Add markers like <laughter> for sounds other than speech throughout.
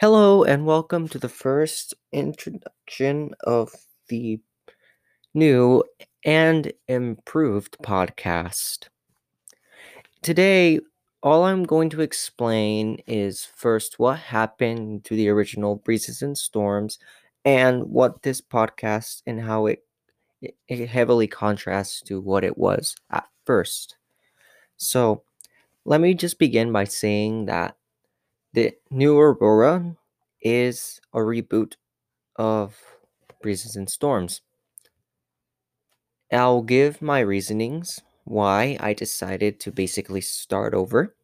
Hello, and welcome to the first introduction of the new and improved podcast. Today, all I'm going to explain is first what happened to the original Breezes and Storms and what this podcast and how it, it heavily contrasts to what it was at first. So, let me just begin by saying that the new Aurora is a reboot of Breezes and Storms. I'll give my reasonings why I decided to basically start over.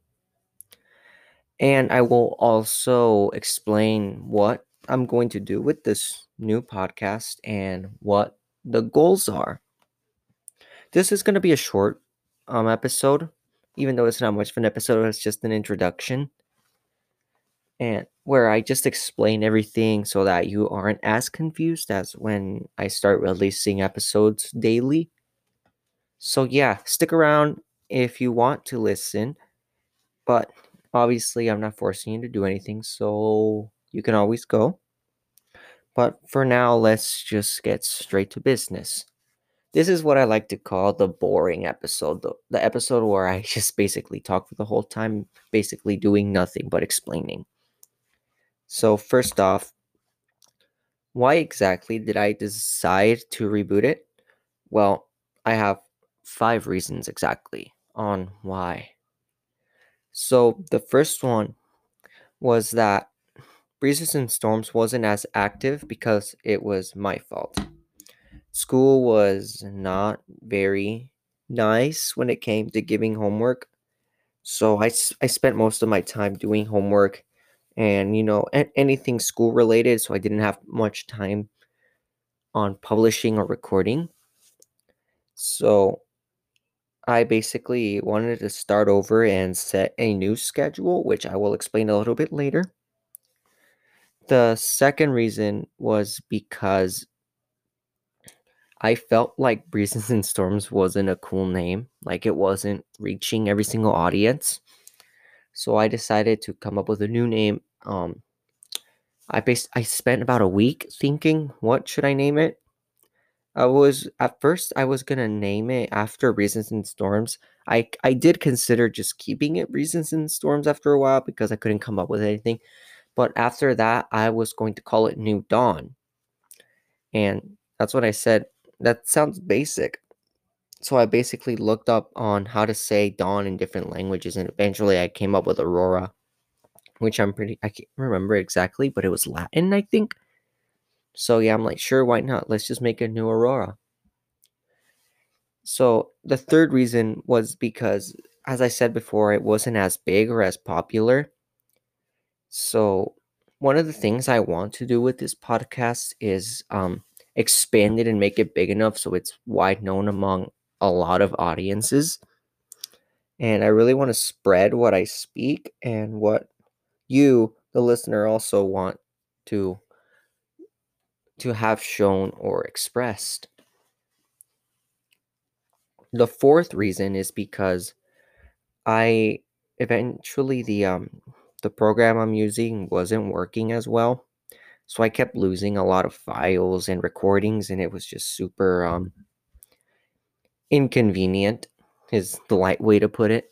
And I will also explain what I'm going to do with this new podcast and what the goals are. This is going to be a short um, episode, even though it's not much of an episode, it's just an introduction and where I just explain everything so that you aren't as confused as when I start releasing episodes daily. So, yeah, stick around if you want to listen, but obviously, I'm not forcing you to do anything, so you can always go. But for now, let's just get straight to business. This is what I like to call the boring episode, the, the episode where I <laughs> just basically talk for the whole time, basically doing nothing but explaining. So, first off, why exactly did I decide to reboot it? Well, I have five reasons exactly on why. So, the first one was that Breezes and Storms wasn't as active because it was my fault. School was not very nice when it came to giving homework. So I, I spent most of my time doing homework and you know a- anything school related so i didn't have much time on publishing or recording so i basically wanted to start over and set a new schedule which i will explain a little bit later the second reason was because I felt like Breezes and Storms wasn't a cool name. Like it wasn't reaching every single audience. So I decided to come up with a new name um, I based I spent about a week thinking what should I name it. I was at first I was gonna name it after Breezes and Storms. I I did consider just keeping it Breezes and Storms after a while because I couldn't come up with anything. But after that, I was going to call it New Dawn. And that's what I said. That sounds basic. So I basically looked up on how to say dawn in different languages and eventually I came up with Aurora which I'm pretty I can't remember exactly, but it was Latin, I think. So yeah, I'm like, sure, why not? Let's just make a new Aurora. So the third reason was because, as I said before, it wasn't as big or as popular. So one of the things I want to do with this podcast is um, expand it and make it big enough so it's wide known among a lot of audiences. And I really want to spread what I speak and what you, the listener, also want to to have shown or expressed. The fourth reason is because I eventually the um the program I'm using wasn't working as well. So I kept losing a lot of files and recordings and it was just super um inconvenient is the light way to put it.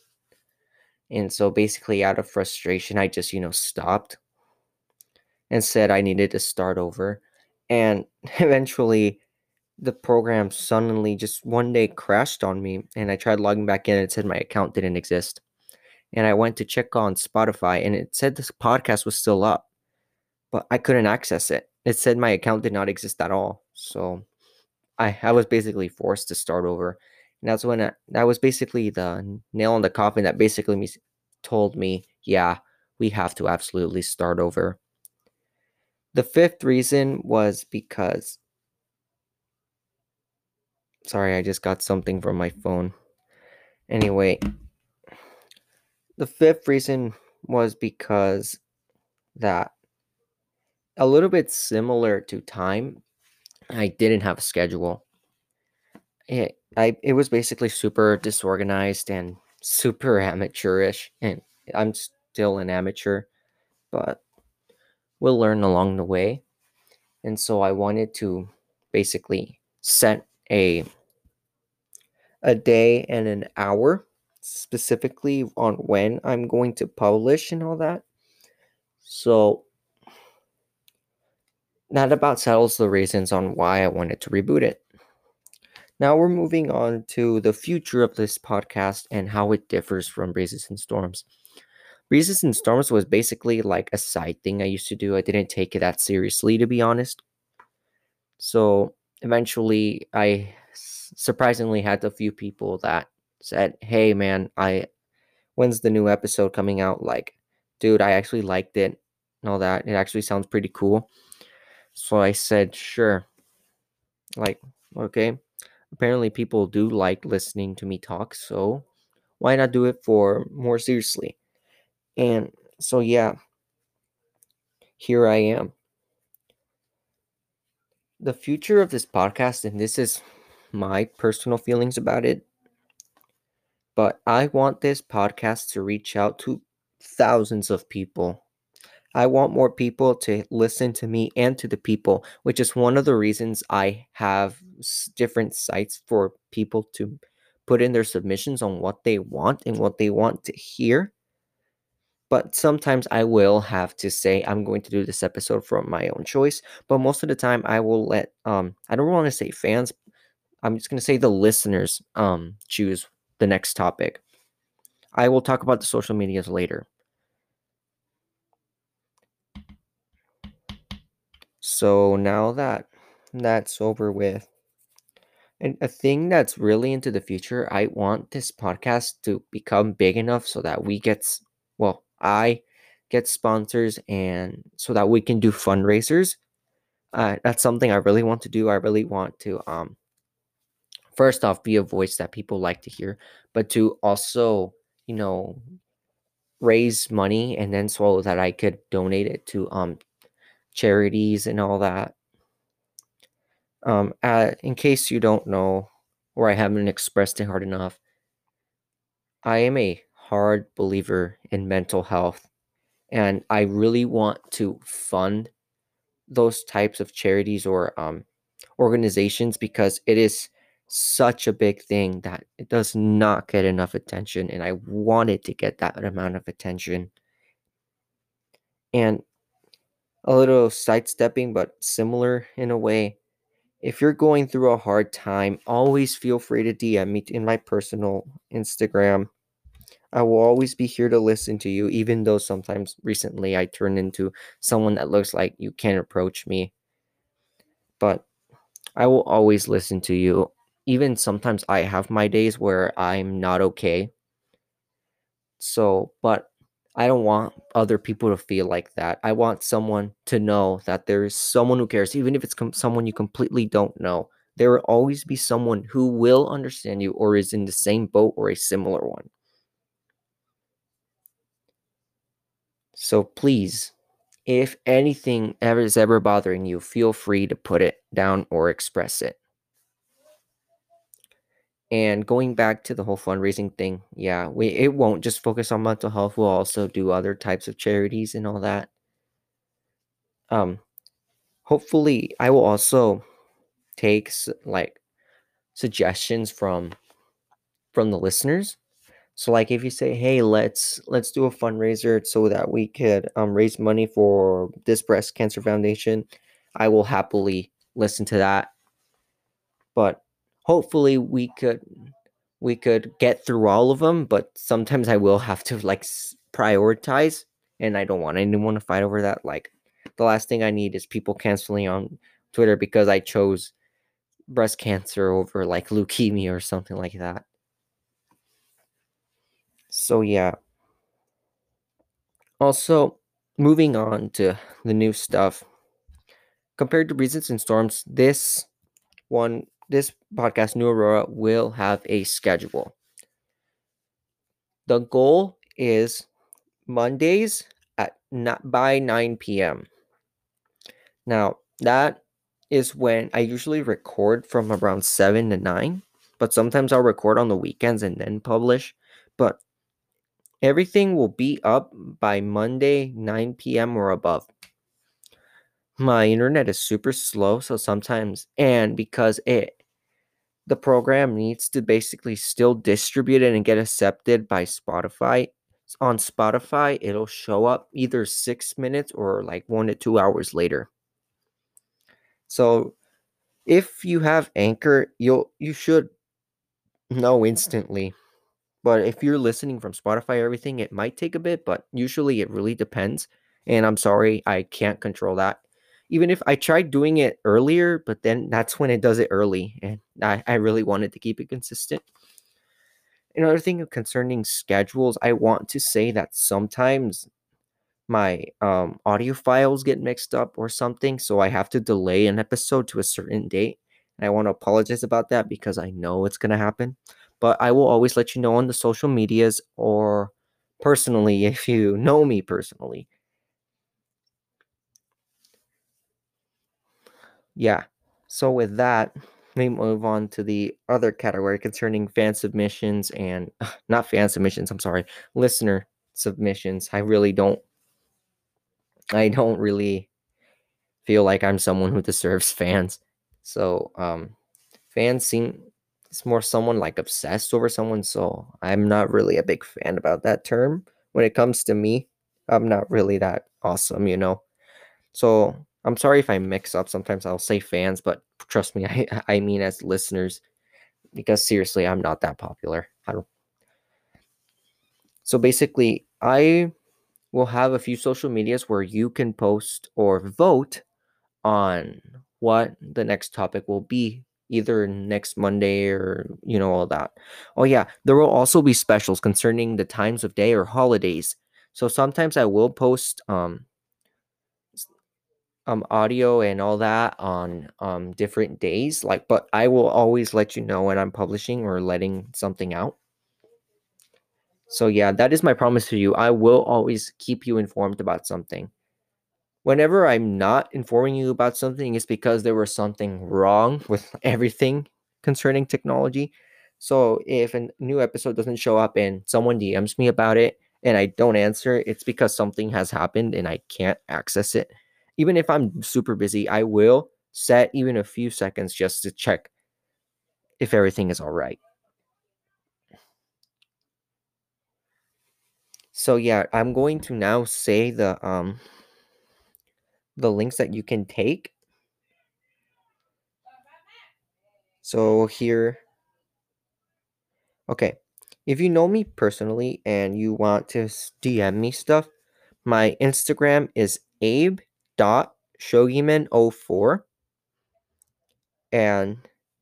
And so basically, out of frustration, I just, you know, stopped and said I needed to start over. And <laughs> eventually, the program suddenly just one day crashed on me. And I tried logging back in and it said my account didn't exist. And I went to check on Spotify and it said this podcast was still up, but I couldn't access it. It said my account did not exist at all. So I, I was basically forced to start over. And that's when I, that was basically the nail in the coffin that basically told me, yeah, we have to absolutely start over. The fifth reason was because. Sorry, I just got something from my phone. Anyway, the fifth reason was because that a little bit similar to time, I didn't have a schedule. It, I it was basically super disorganized and super <laughs> amateurish, and I'm still an amateur, but we'll learn along the way. And so I wanted to basically set a a day and an hour specifically on when I'm going to publish and all that. So that about settles the reasons on why I wanted to reboot it. Now we're moving on to the future of this podcast and how it differs from Breezes and Storms. Breezes and Storms was basically like a side thing I used to do. I didn't take it that seriously, to be honest. So eventually, I surprisingly had a few people that said, "Hey, man, I when's the new episode coming out?" Like, dude, I actually liked it and all that. It actually sounds pretty cool. So I said, "Sure." Like, okay apparently people do like listening to me talk, so why not do it for more seriously? And so yeah, here I am. The future of this podcast, and this is my personal feelings about it, but I want this podcast to reach out to thousands of people I want more people to listen to me and to the people, which is one of the reasons I have different sites for people to put in their submissions on what they want and what they want to hear. But sometimes I will have to say I'm going to do this episode from my own choice. But most of the time I will let um I don't want to say fans, I'm just gonna say the listeners um choose the next topic. I will talk about the social medias later. So now that that's over with, and a thing that's really into the future, I want this podcast to become big enough so that we get, well, I get sponsors and so that we can do fundraisers. Uh, that's something I really want to do. I really want to, um, first off, be a voice that people like to hear, but to also, you know, raise money and then so that I could donate it to um charities and all that. Um, uh, in case you don't know, or I haven't expressed it hard enough, I am a hard believer in mental health, and I really want to fund those types of charities or um, organizations because it is such a big thing that it does not get enough attention, and I wanted to get that amount of attention. And a little sidestepping, but similar in a way. If you're going through a hard time, always feel free to DM me in my personal Instagram. I will always be here to listen to you, even though sometimes recently I turn into someone that looks like you can't approach me. But I will always listen to you. Even sometimes I have my days where I'm not okay. So, but I don't want other people to feel like that. I want someone to know that there is someone who cares, even if it's com- someone you completely don't know. There will always be someone who will understand you or is in the same boat or a similar one. So please, if anything ever is ever bothering you, feel free to put it down or express it. And going back to the whole fundraising thing, yeah, we it won't just focus on mental health. We'll also do other types of charities and all that. Um, hopefully, I will also take like suggestions from from the listeners. So, like, if you say, "Hey, let's let's do a fundraiser so that we could um, raise money for this breast cancer foundation," I will happily listen to that. But hopefully we could we could get through all of them but sometimes i will have to like prioritize and i don't want anyone to fight over that like the last thing i need is people canceling on twitter because i chose breast cancer over like leukemia or something like that. So yeah. Also moving on to the new stuff. Compared to breezes and storms this one this podcast, New Aurora, will have a schedule. The goal is Mondays at not by 9 p.m. Now, that is when I usually record from around 7 to 9, but sometimes I'll record on the weekends and then publish. But everything will be up by Monday, 9 p.m. or above. My internet is super slow, so sometimes and because it the program needs to basically still distribute it and get accepted by Spotify. On Spotify, it'll show up either six minutes or like one to two hours later. So if you have Anchor, you'll you should know instantly. But if you're listening from Spotify or everything, it might take a bit, but usually it really depends. And I'm sorry, I can't control that. Even if I tried doing it earlier, but then that's when it does it early. And I, I really wanted to keep it consistent. Another thing concerning schedules, I want to say that sometimes my um, audio files get mixed up or something, so I have to delay an episode to a certain date. And I want to apologize about that because I know it's going to happen. But I will always let you know on the social medias or personally if you know me personally. Yeah. So with that, we move on to the other category concerning fan submissions and <laughs> not fan submissions, I'm sorry, listener submissions. I really don't I don't really feel like I'm someone who deserves <laughs> fans. So, um fans seem it's more someone like obsessed over someone, so I'm not really a big fan about that term. When it comes to me, I'm not really that awesome, you know. So, I'm sorry if I mix up. Sometimes I'll say fans, but trust me, <laughs> I I mean as listeners because seriously, I'm not that popular. I don't So basically, I will have a few social medias where you can post or vote on what the next topic will be either next Monday or you know all that. Oh yeah, there will also be specials concerning the times of day or holidays. So sometimes I will post um um audio and all that on um different days like but I will always let you know when I'm publishing or letting something out. So yeah, that is my promise to you. I will always keep you informed about something. Whenever I'm not informing you about something, it's because there was something wrong <laughs> with everything concerning technology. So if a new episode doesn't show up and someone DMs me about it and I don't answer, it's because something has happened and I can't access it. Even if I'm super busy, I will set even a few seconds just to check if everything is all right. So yeah, I'm going to now say the um the links that you can take. So here Okay. If you know me personally and you want to DM me stuff, my Instagram is abe.shogiman04. And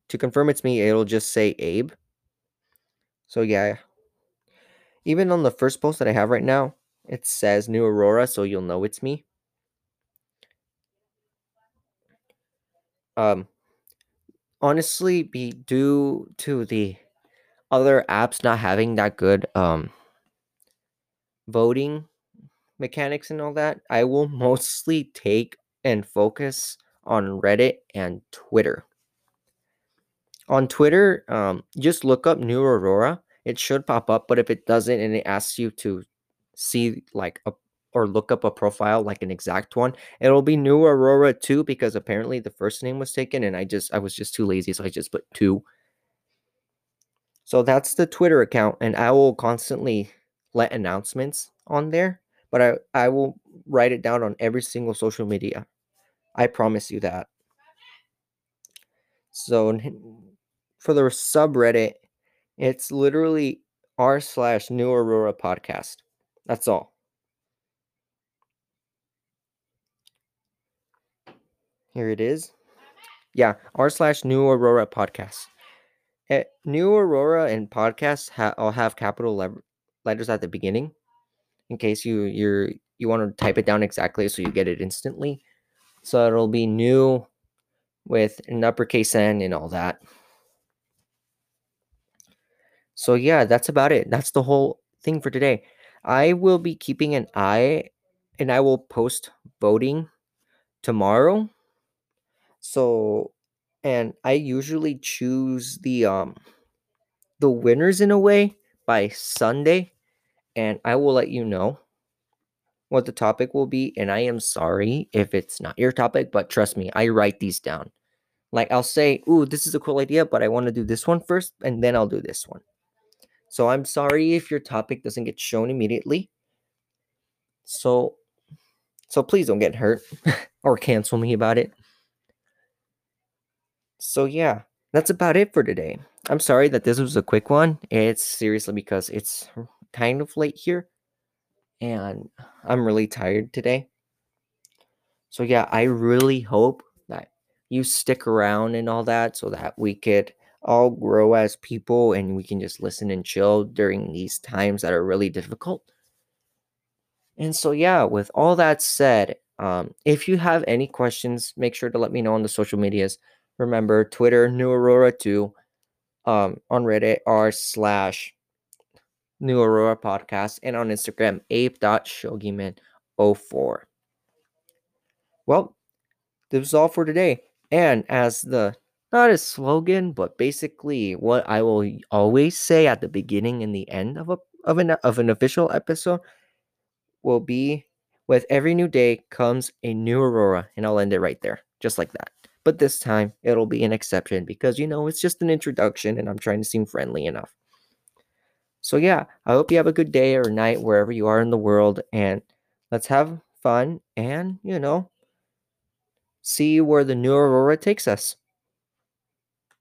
to confirm it's me, it'll just say Abe. So yeah. Even on the first post that I have right now, it says New Aurora, so you'll know it's me. Um honestly, be due to the other apps not having that good um voting mechanics and all that, I will <laughs> mostly take and focus on Reddit and Twitter. On Twitter, um, just look up New Aurora. It should pop up, but if it doesn't and it asks you to see like a or look up a profile like an exact one, it'll be New Aurora 2 because apparently the first name was taken and I just I was just too lazy, so I just put 2. So that's the Twitter account, and I will constantly let announcements on there, but I, I will write it down on every single social media. I promise you that. So for the subreddit, it's literally r slash New Aurora podcast. That's all. Here it is. Yeah, r slash New Aurora podcast. At New Aurora and podcast ha- I'll have capital le- letters at the beginning, in case you you're you want to type it down exactly so you get it instantly. So it'll be new with an uppercase N and all that. So yeah, that's about it. That's the whole thing for today. I will be keeping an eye and I will post voting tomorrow. So and I usually choose the um the winners in a way by Sunday and I will let you know what the topic will be, and I am sorry if it's not your topic, but trust me, I write these down. Like I'll say, "Ooh, this is a cool idea, but I want to do this one first, and then I'll do this one." So I'm sorry if your topic doesn't get shown immediately. So so please don't get hurt <laughs> or cancel me about it. So yeah, that's about it for today. I'm sorry that this was a quick one. It's seriously because it's kind of late here and I'm really tired today. So yeah, I really hope that you stick around and all that so that we could all grow as people and we can just listen and chill during these times that are really difficult. And so yeah, with all that said, um, if you have any questions, make sure to let me know on the social medias. Remember, Twitter, New Aurora 2, um, on Reddit, r slash New Aurora Podcast, and on Instagram, abe.shogiman04. Well, this was all for today. And as the not a slogan, but basically what I will always say at the beginning and the end of a of an of an official episode will be with every new day comes a new aurora, and I'll end it right there, just like that. But this time it'll be an exception because you know it's just an introduction and I'm trying to seem friendly enough. So yeah, I hope you have a good day or night wherever you are in the world and let's have fun and, you know, see where the new aurora takes us.